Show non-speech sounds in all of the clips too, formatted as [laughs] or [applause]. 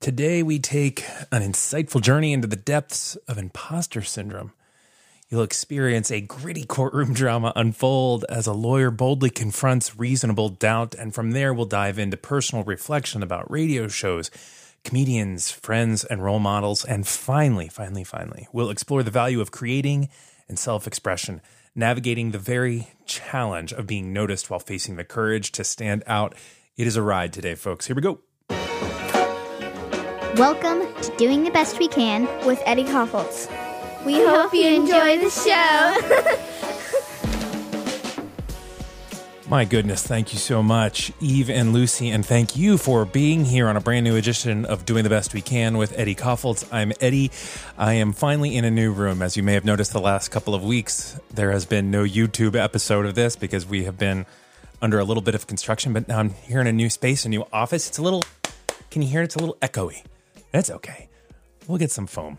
Today, we take an insightful journey into the depths of imposter syndrome. You'll experience a gritty courtroom drama unfold as a lawyer boldly confronts reasonable doubt, and from there, we'll dive into personal reflection about radio shows, comedians, friends, and role models. And finally, finally, finally, we'll explore the value of creating and self expression, navigating the very challenge of being noticed while facing the courage to stand out. It is a ride today, folks. Here we go. Welcome to Doing the Best We Can with Eddie Kaufholz. We, we hope, hope you enjoy the show. [laughs] My goodness, thank you so much, Eve and Lucy, and thank you for being here on a brand new edition of Doing the Best We Can with Eddie Kaufholz. I'm Eddie. I am finally in a new room. As you may have noticed the last couple of weeks, there has been no YouTube episode of this because we have been under a little bit of construction, but now I'm here in a new space, a new office. It's a little, can you hear it? It's a little echoey. That's okay. We'll get some foam.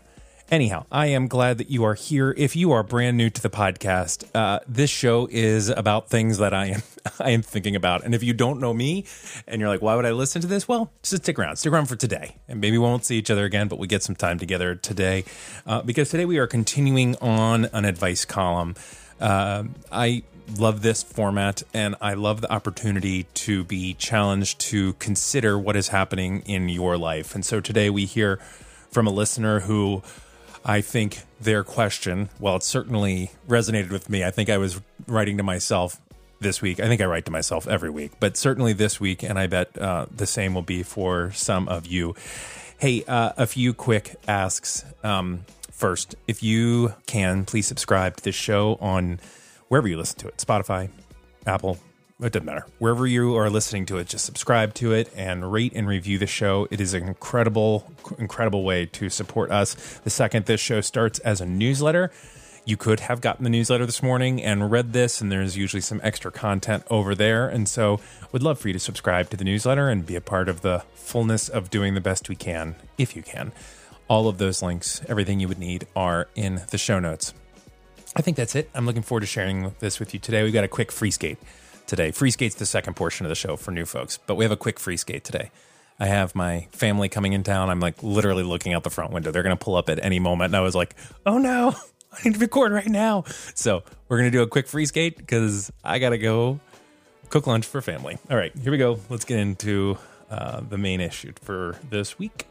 Anyhow, I am glad that you are here. If you are brand new to the podcast, uh, this show is about things that I am [laughs] I am thinking about. And if you don't know me, and you're like, "Why would I listen to this?" Well, just stick around. Stick around for today, and maybe we won't see each other again, but we get some time together today uh, because today we are continuing on an advice column. Uh, I love this format and I love the opportunity to be challenged to consider what is happening in your life. And so today we hear from a listener who I think their question, well, it certainly resonated with me. I think I was writing to myself this week. I think I write to myself every week, but certainly this week, and I bet uh, the same will be for some of you. Hey, uh, a few quick asks. Um, first, if you can, please subscribe to this show on wherever you listen to it Spotify, Apple, it doesn't matter. Wherever you are listening to it, just subscribe to it and rate and review the show. It is an incredible, incredible way to support us. The second this show starts as a newsletter, you could have gotten the newsletter this morning and read this, and there's usually some extra content over there. And so, would love for you to subscribe to the newsletter and be a part of the fullness of doing the best we can, if you can. All of those links, everything you would need, are in the show notes. I think that's it. I'm looking forward to sharing this with you today. We've got a quick free skate today. Free skate's the second portion of the show for new folks, but we have a quick free skate today. I have my family coming in town. I'm like literally looking out the front window. They're going to pull up at any moment. And I was like, oh no, [laughs] I need to record right now. So we're going to do a quick free skate because I got to go cook lunch for family. All right, here we go. Let's get into uh, the main issue for this week.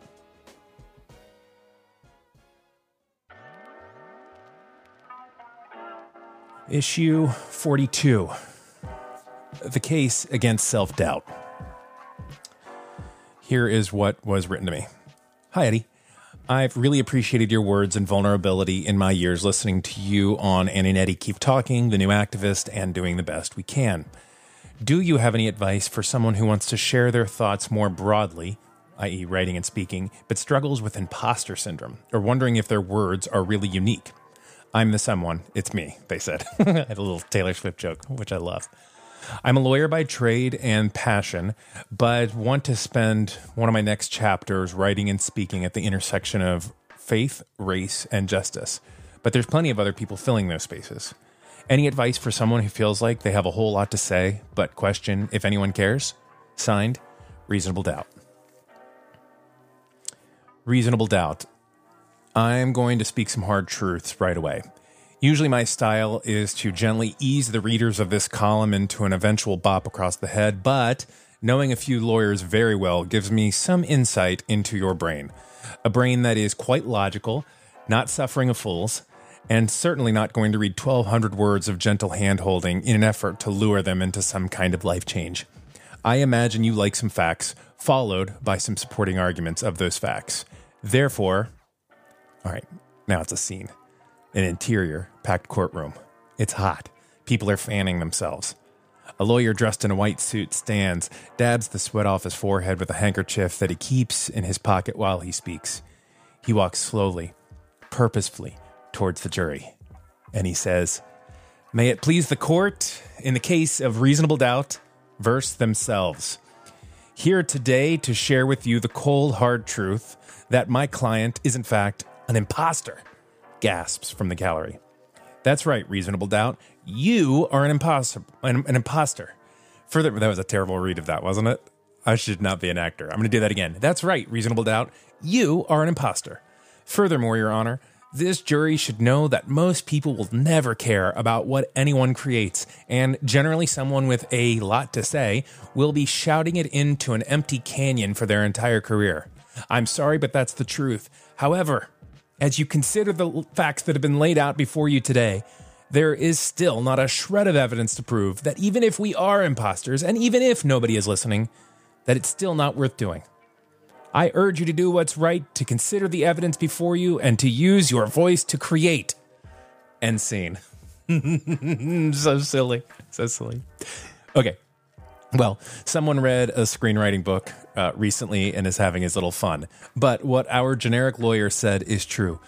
Issue 42 The Case Against Self Doubt. Here is what was written to me Hi, Eddie. I've really appreciated your words and vulnerability in my years listening to you on Annie and Eddie Keep Talking, The New Activist, and Doing the Best We Can. Do you have any advice for someone who wants to share their thoughts more broadly, i.e., writing and speaking, but struggles with imposter syndrome or wondering if their words are really unique? I'm the someone. It's me, they said. [laughs] I had a little Taylor Swift joke, which I love. I'm a lawyer by trade and passion, but want to spend one of my next chapters writing and speaking at the intersection of faith, race, and justice. But there's plenty of other people filling those spaces. Any advice for someone who feels like they have a whole lot to say, but question if anyone cares? Signed, Reasonable Doubt. Reasonable Doubt I'm going to speak some hard truths right away. Usually, my style is to gently ease the readers of this column into an eventual bop across the head, but knowing a few lawyers very well gives me some insight into your brain. A brain that is quite logical, not suffering of fools, and certainly not going to read 1,200 words of gentle handholding in an effort to lure them into some kind of life change. I imagine you like some facts, followed by some supporting arguments of those facts. Therefore, all right, now it's a scene. An interior, packed courtroom. It's hot. People are fanning themselves. A lawyer dressed in a white suit stands, dabs the sweat off his forehead with a handkerchief that he keeps in his pocket while he speaks. He walks slowly, purposefully, towards the jury. And he says, May it please the court, in the case of reasonable doubt, verse themselves. Here today to share with you the cold, hard truth that my client is, in fact, an imposter, gasps from the gallery. That's right, reasonable doubt. You are an imposter. An, an imposter. Further, that was a terrible read of that, wasn't it? I should not be an actor. I'm going to do that again. That's right, reasonable doubt. You are an imposter. Furthermore, Your Honor, this jury should know that most people will never care about what anyone creates, and generally, someone with a lot to say will be shouting it into an empty canyon for their entire career. I'm sorry, but that's the truth. However, as you consider the facts that have been laid out before you today, there is still not a shred of evidence to prove that even if we are imposters, and even if nobody is listening, that it's still not worth doing. I urge you to do what's right, to consider the evidence before you, and to use your voice to create. End scene. [laughs] so silly. So silly. Okay. Well, someone read a screenwriting book uh, recently and is having his little fun. But what our generic lawyer said is true.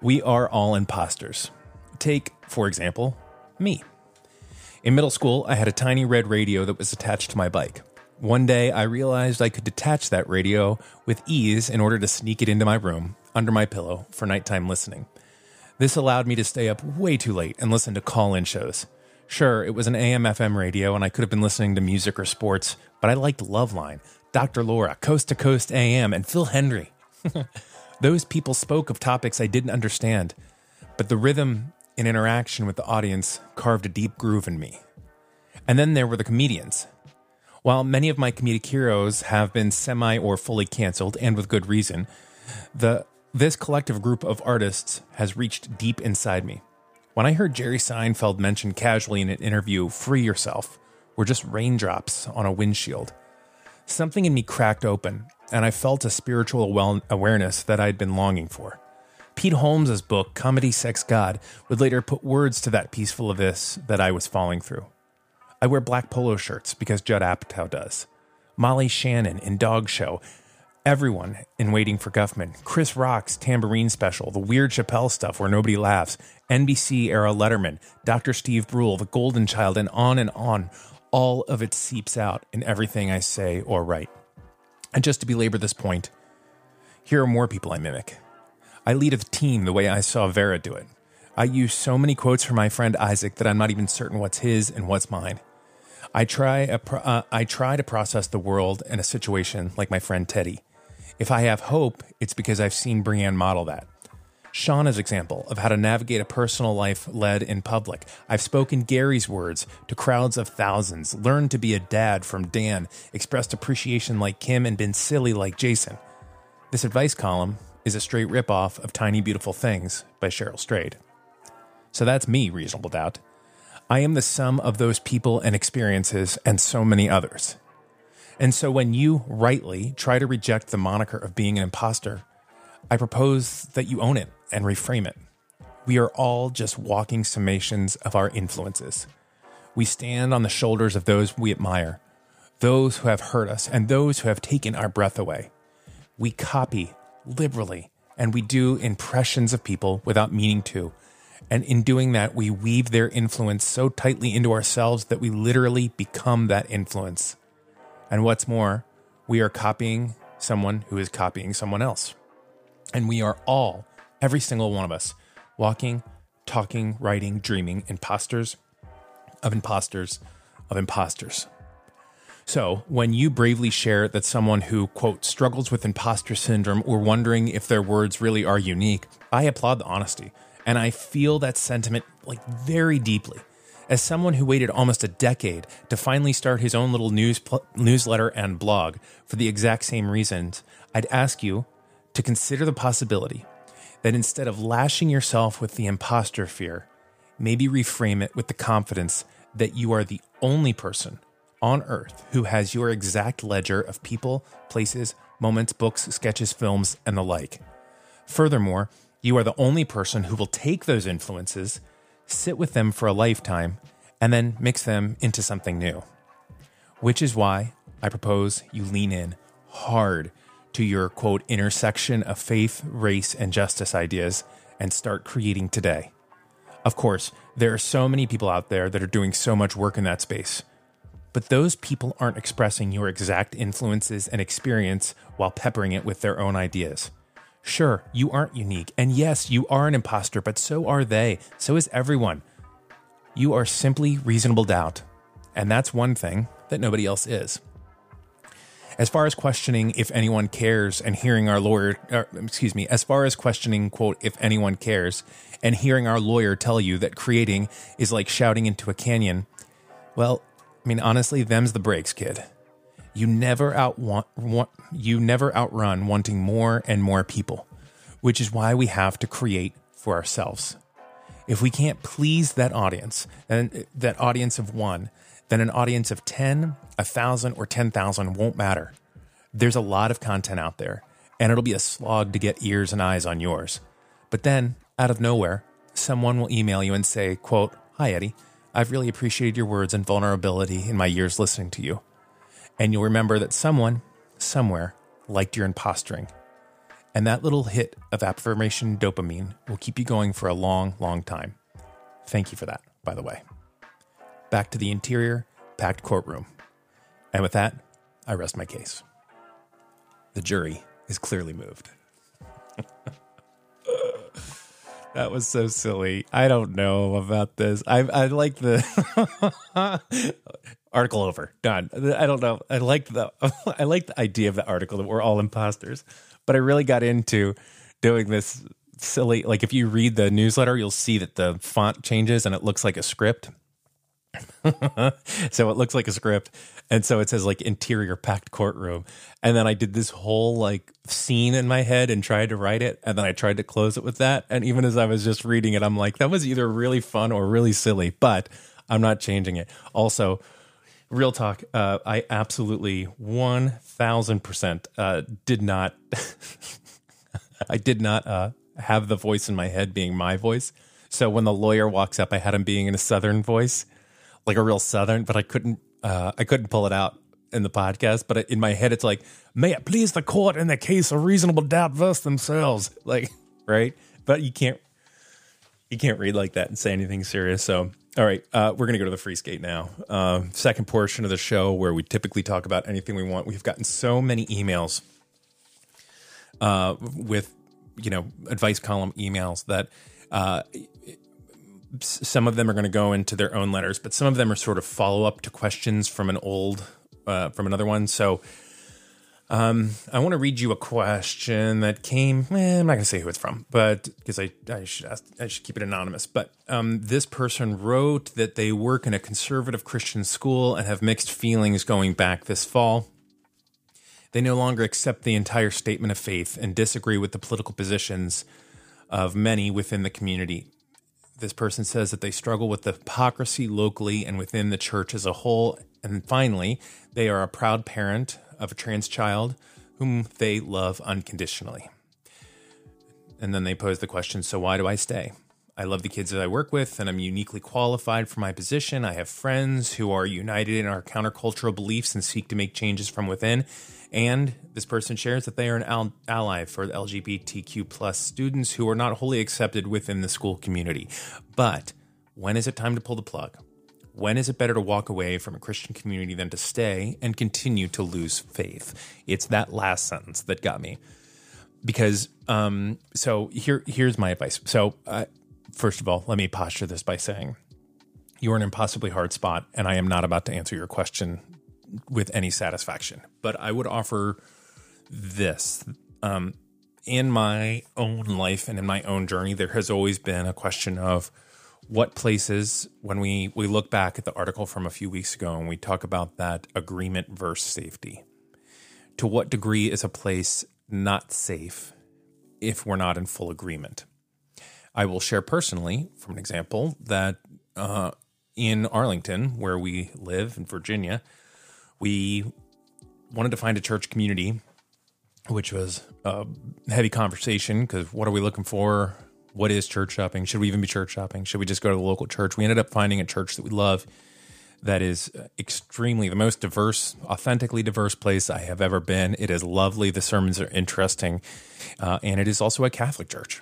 We are all imposters. Take, for example, me. In middle school, I had a tiny red radio that was attached to my bike. One day, I realized I could detach that radio with ease in order to sneak it into my room, under my pillow, for nighttime listening. This allowed me to stay up way too late and listen to call in shows. Sure, it was an AM FM radio and I could have been listening to music or sports, but I liked Loveline, Dr. Laura, Coast to Coast AM, and Phil Hendrie. [laughs] Those people spoke of topics I didn't understand, but the rhythm and interaction with the audience carved a deep groove in me. And then there were the comedians. While many of my comedic heroes have been semi or fully canceled, and with good reason, the this collective group of artists has reached deep inside me. When I heard Jerry Seinfeld mention casually in an interview, free yourself, we're just raindrops on a windshield, something in me cracked open, and I felt a spiritual awareness that I'd been longing for. Pete Holmes' book, Comedy Sex God, would later put words to that peaceful abyss that I was falling through. I wear black polo shirts because Judd Apatow does. Molly Shannon in Dog Show. Everyone in Waiting for Guffman. Chris Rock's Tamborine Special. The Weird Chappelle stuff where nobody laughs. NBC era Letterman. Dr. Steve Brule. The Golden Child. And on and on. All of it seeps out in everything I say or write. And just to belabor this point, here are more people I mimic. I lead a team the way I saw Vera do it. I use so many quotes from my friend Isaac that I'm not even certain what's his and what's mine. I try a, uh, I try to process the world in a situation like my friend Teddy. If I have hope, it's because I've seen Brienne model that. Shauna's example of how to navigate a personal life led in public. I've spoken Gary's words to crowds of thousands, learned to be a dad from Dan, expressed appreciation like Kim, and been silly like Jason. This advice column is a straight ripoff of Tiny Beautiful Things by Cheryl Strayed. So that's me, reasonable doubt. I am the sum of those people and experiences and so many others. And so when you rightly try to reject the moniker of being an imposter, I propose that you own it and reframe it. We are all just walking summations of our influences. We stand on the shoulders of those we admire, those who have hurt us, and those who have taken our breath away. We copy liberally, and we do impressions of people without meaning to and in doing that, we weave their influence so tightly into ourselves that we literally become that influence. And what's more, we are copying someone who is copying someone else. And we are all, every single one of us, walking, talking, writing, dreaming imposters of imposters of imposters. So, when you bravely share that someone who, quote, struggles with imposter syndrome or wondering if their words really are unique, I applaud the honesty. And I feel that sentiment like very deeply. As someone who waited almost a decade to finally start his own little news pl- newsletter and blog for the exact same reasons, I'd ask you to consider the possibility that instead of lashing yourself with the imposter fear, maybe reframe it with the confidence that you are the only person on earth who has your exact ledger of people, places, moments, books, sketches, films, and the like. Furthermore, you are the only person who will take those influences, sit with them for a lifetime, and then mix them into something new. Which is why I propose you lean in hard to your quote intersection of faith, race, and justice ideas and start creating today. Of course, there are so many people out there that are doing so much work in that space. But those people aren't expressing your exact influences and experience while peppering it with their own ideas. Sure, you aren't unique. And yes, you are an imposter, but so are they. So is everyone. You are simply reasonable doubt. And that's one thing that nobody else is. As far as questioning if anyone cares and hearing our lawyer, or, excuse me, as far as questioning, quote, if anyone cares and hearing our lawyer tell you that creating is like shouting into a canyon, well, I mean, honestly, them's the breaks, kid. You never out want, want you never outrun wanting more and more people, which is why we have to create for ourselves. If we can't please that audience, and eh, that audience of one, then an audience of 10, 1,000, or 10,000 won't matter. There's a lot of content out there, and it'll be a slog to get ears and eyes on yours. But then, out of nowhere, someone will email you and say, quote, Hi, Eddie. I've really appreciated your words and vulnerability in my years listening to you. And you'll remember that someone, somewhere, liked your imposturing. And that little hit of affirmation dopamine will keep you going for a long, long time. Thank you for that, by the way back to the interior, packed courtroom. And with that, I rest my case. The jury is clearly moved. [laughs] that was so silly. I don't know about this. I I like the [laughs] article over. Done. I don't know. I like the [laughs] I like the idea of the article that we're all imposters. But I really got into doing this silly like if you read the newsletter, you'll see that the font changes and it looks like a script. [laughs] so it looks like a script. And so it says like interior packed courtroom. And then I did this whole like scene in my head and tried to write it. And then I tried to close it with that. And even as I was just reading it, I'm like, that was either really fun or really silly, but I'm not changing it. Also, real talk, uh, I absolutely 1000% uh, did not, [laughs] I did not uh, have the voice in my head being my voice. So when the lawyer walks up, I had him being in a southern voice like a real southern, but I couldn't uh, I couldn't pull it out in the podcast. But in my head, it's like, may it please the court in the case of reasonable doubt versus themselves, [laughs] like right. But you can't you can't read like that and say anything serious. So all right, uh, we're gonna go to the free skate now. Uh, second portion of the show where we typically talk about anything we want. We've gotten so many emails uh, with you know advice column emails that uh, some of them are going to go into their own letters, but some of them are sort of follow up to questions from an old, uh, from another one. So um, I want to read you a question that came. Eh, I'm not going to say who it's from, but because I, I should ask, I should keep it anonymous. But um, this person wrote that they work in a conservative Christian school and have mixed feelings going back this fall. They no longer accept the entire statement of faith and disagree with the political positions of many within the community this person says that they struggle with the hypocrisy locally and within the church as a whole. And finally, they are a proud parent of a trans child whom they love unconditionally. And then they pose the question So, why do I stay? I love the kids that I work with, and I'm uniquely qualified for my position. I have friends who are united in our countercultural beliefs and seek to make changes from within. And this person shares that they are an ally for LGBTQ plus students who are not wholly accepted within the school community. But when is it time to pull the plug? When is it better to walk away from a Christian community than to stay and continue to lose faith? It's that last sentence that got me. Because um, so here here's my advice. So uh, first of all, let me posture this by saying you are in an impossibly hard spot, and I am not about to answer your question with any satisfaction. But I would offer this. Um, in my own life and in my own journey, there has always been a question of what places, when we, we look back at the article from a few weeks ago and we talk about that agreement versus safety, to what degree is a place not safe if we're not in full agreement? I will share personally, from an example, that uh, in Arlington, where we live in Virginia, we wanted to find a church community, which was a heavy conversation because what are we looking for? What is church shopping? Should we even be church shopping? Should we just go to the local church? We ended up finding a church that we love that is extremely the most diverse, authentically diverse place I have ever been. It is lovely. The sermons are interesting. Uh, and it is also a Catholic church.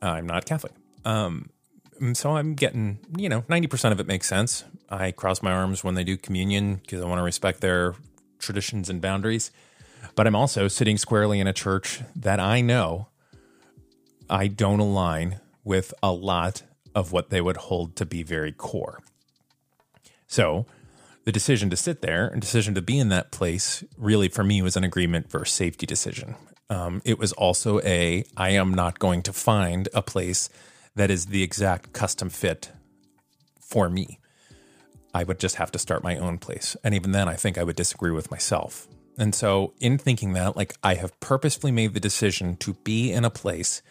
I'm not Catholic. Um, so I'm getting, you know, 90% of it makes sense. I cross my arms when they do communion because I want to respect their traditions and boundaries. But I'm also sitting squarely in a church that I know I don't align with a lot of what they would hold to be very core. So the decision to sit there and decision to be in that place really for me was an agreement versus safety decision. Um, it was also a I am not going to find a place that is the exact custom fit for me. I would just have to start my own place. And even then, I think I would disagree with myself. And so, in thinking that, like, I have purposefully made the decision to be in a place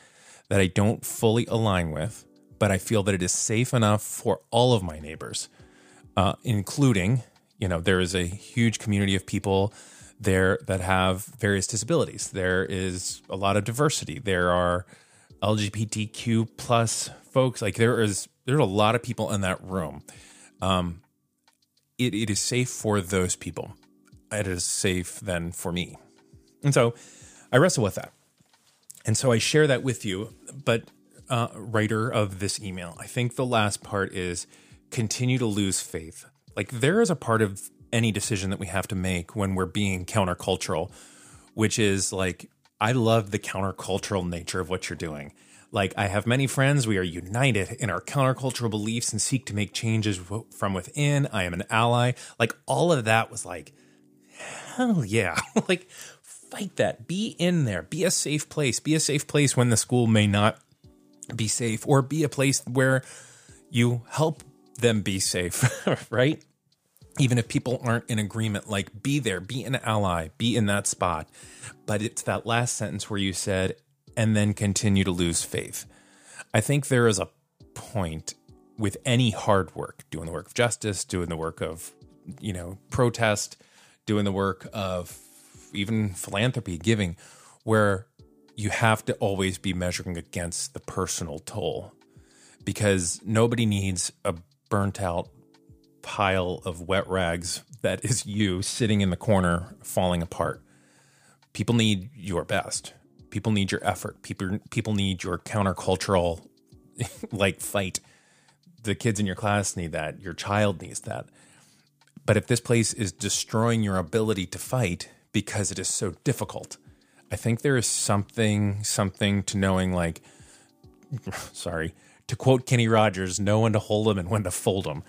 that I don't fully align with, but I feel that it is safe enough for all of my neighbors, uh, including, you know, there is a huge community of people there that have various disabilities. There is a lot of diversity. There are LGBTQ plus folks. Like there is, there's a lot of people in that room. Um, it, it is safe for those people. It is safe then for me. And so I wrestle with that. And so I share that with you. But, uh, writer of this email, I think the last part is continue to lose faith. Like there is a part of any decision that we have to make when we're being countercultural, which is like, I love the countercultural nature of what you're doing. Like, I have many friends. We are united in our countercultural beliefs and seek to make changes from within. I am an ally. Like, all of that was like, hell yeah. [laughs] like, fight that. Be in there. Be a safe place. Be a safe place when the school may not be safe, or be a place where you help them be safe, [laughs] right? Even if people aren't in agreement, like be there, be an ally, be in that spot. But it's that last sentence where you said, and then continue to lose faith. I think there is a point with any hard work, doing the work of justice, doing the work of, you know, protest, doing the work of even philanthropy, giving, where you have to always be measuring against the personal toll because nobody needs a burnt out pile of wet rags that is you sitting in the corner falling apart. People need your best. People need your effort. People people need your countercultural [laughs] like fight. The kids in your class need that. Your child needs that. But if this place is destroying your ability to fight because it is so difficult, I think there is something something to knowing like [laughs] sorry, to quote Kenny Rogers, know when to hold them and when to fold them.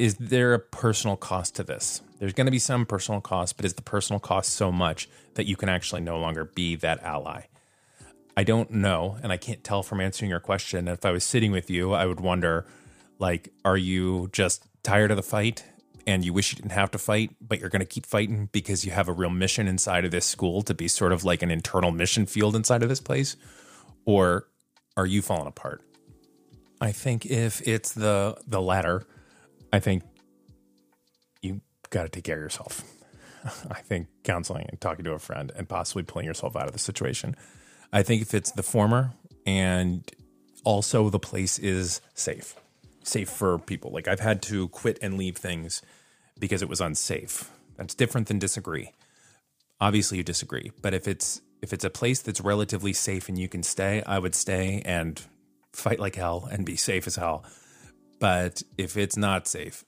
Is there a personal cost to this? There's going to be some personal cost, but is the personal cost so much that you can actually no longer be that ally? I don't know, and I can't tell from answering your question. If I was sitting with you, I would wonder like, are you just tired of the fight and you wish you didn't have to fight, but you're going to keep fighting because you have a real mission inside of this school to be sort of like an internal mission field inside of this place? Or are you falling apart? I think if it's the the latter, I think you got to take care of yourself. [laughs] I think counseling and talking to a friend and possibly pulling yourself out of the situation. I think if it's the former and also the place is safe, safe for people. Like I've had to quit and leave things because it was unsafe. That's different than disagree. Obviously you disagree, but if it's if it's a place that's relatively safe and you can stay, I would stay and fight like hell and be safe as hell. But if it's not safe,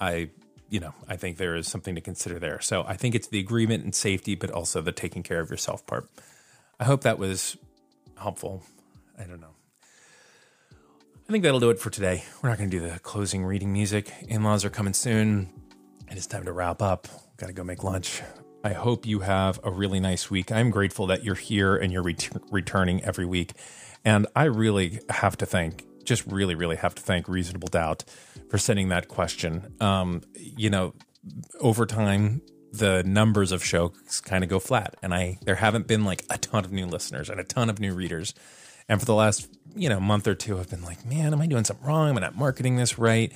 I you know, I think there is something to consider there. So I think it's the agreement and safety, but also the taking care of yourself part. I hope that was helpful. I don't know. I think that'll do it for today. We're not going to do the closing reading music. In laws are coming soon. and It is time to wrap up. Got to go make lunch. I hope you have a really nice week. I'm grateful that you're here and you're ret- returning every week. And I really have to thank just really, really have to thank Reasonable Doubt for sending that question. Um, you know, over time, the numbers of shows kind of go flat, and I there haven't been like a ton of new listeners and a ton of new readers. And for the last you know month or two, I've been like, man, am I doing something wrong? Am I not marketing this right?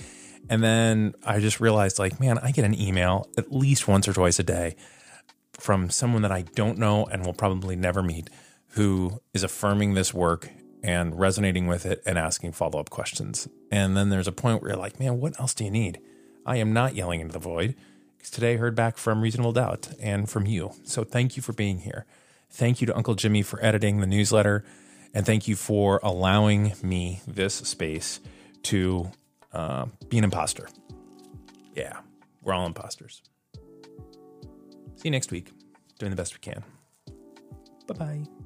And then I just realized, like, man, I get an email at least once or twice a day from someone that I don't know and will probably never meet who is affirming this work and resonating with it and asking follow up questions. And then there's a point where you're like, man, what else do you need? I am not yelling into the void because today I heard back from Reasonable Doubt and from you. So thank you for being here. Thank you to Uncle Jimmy for editing the newsletter. And thank you for allowing me this space to uh, be an imposter. Yeah, we're all imposters. See you next week, doing the best we can. Bye bye.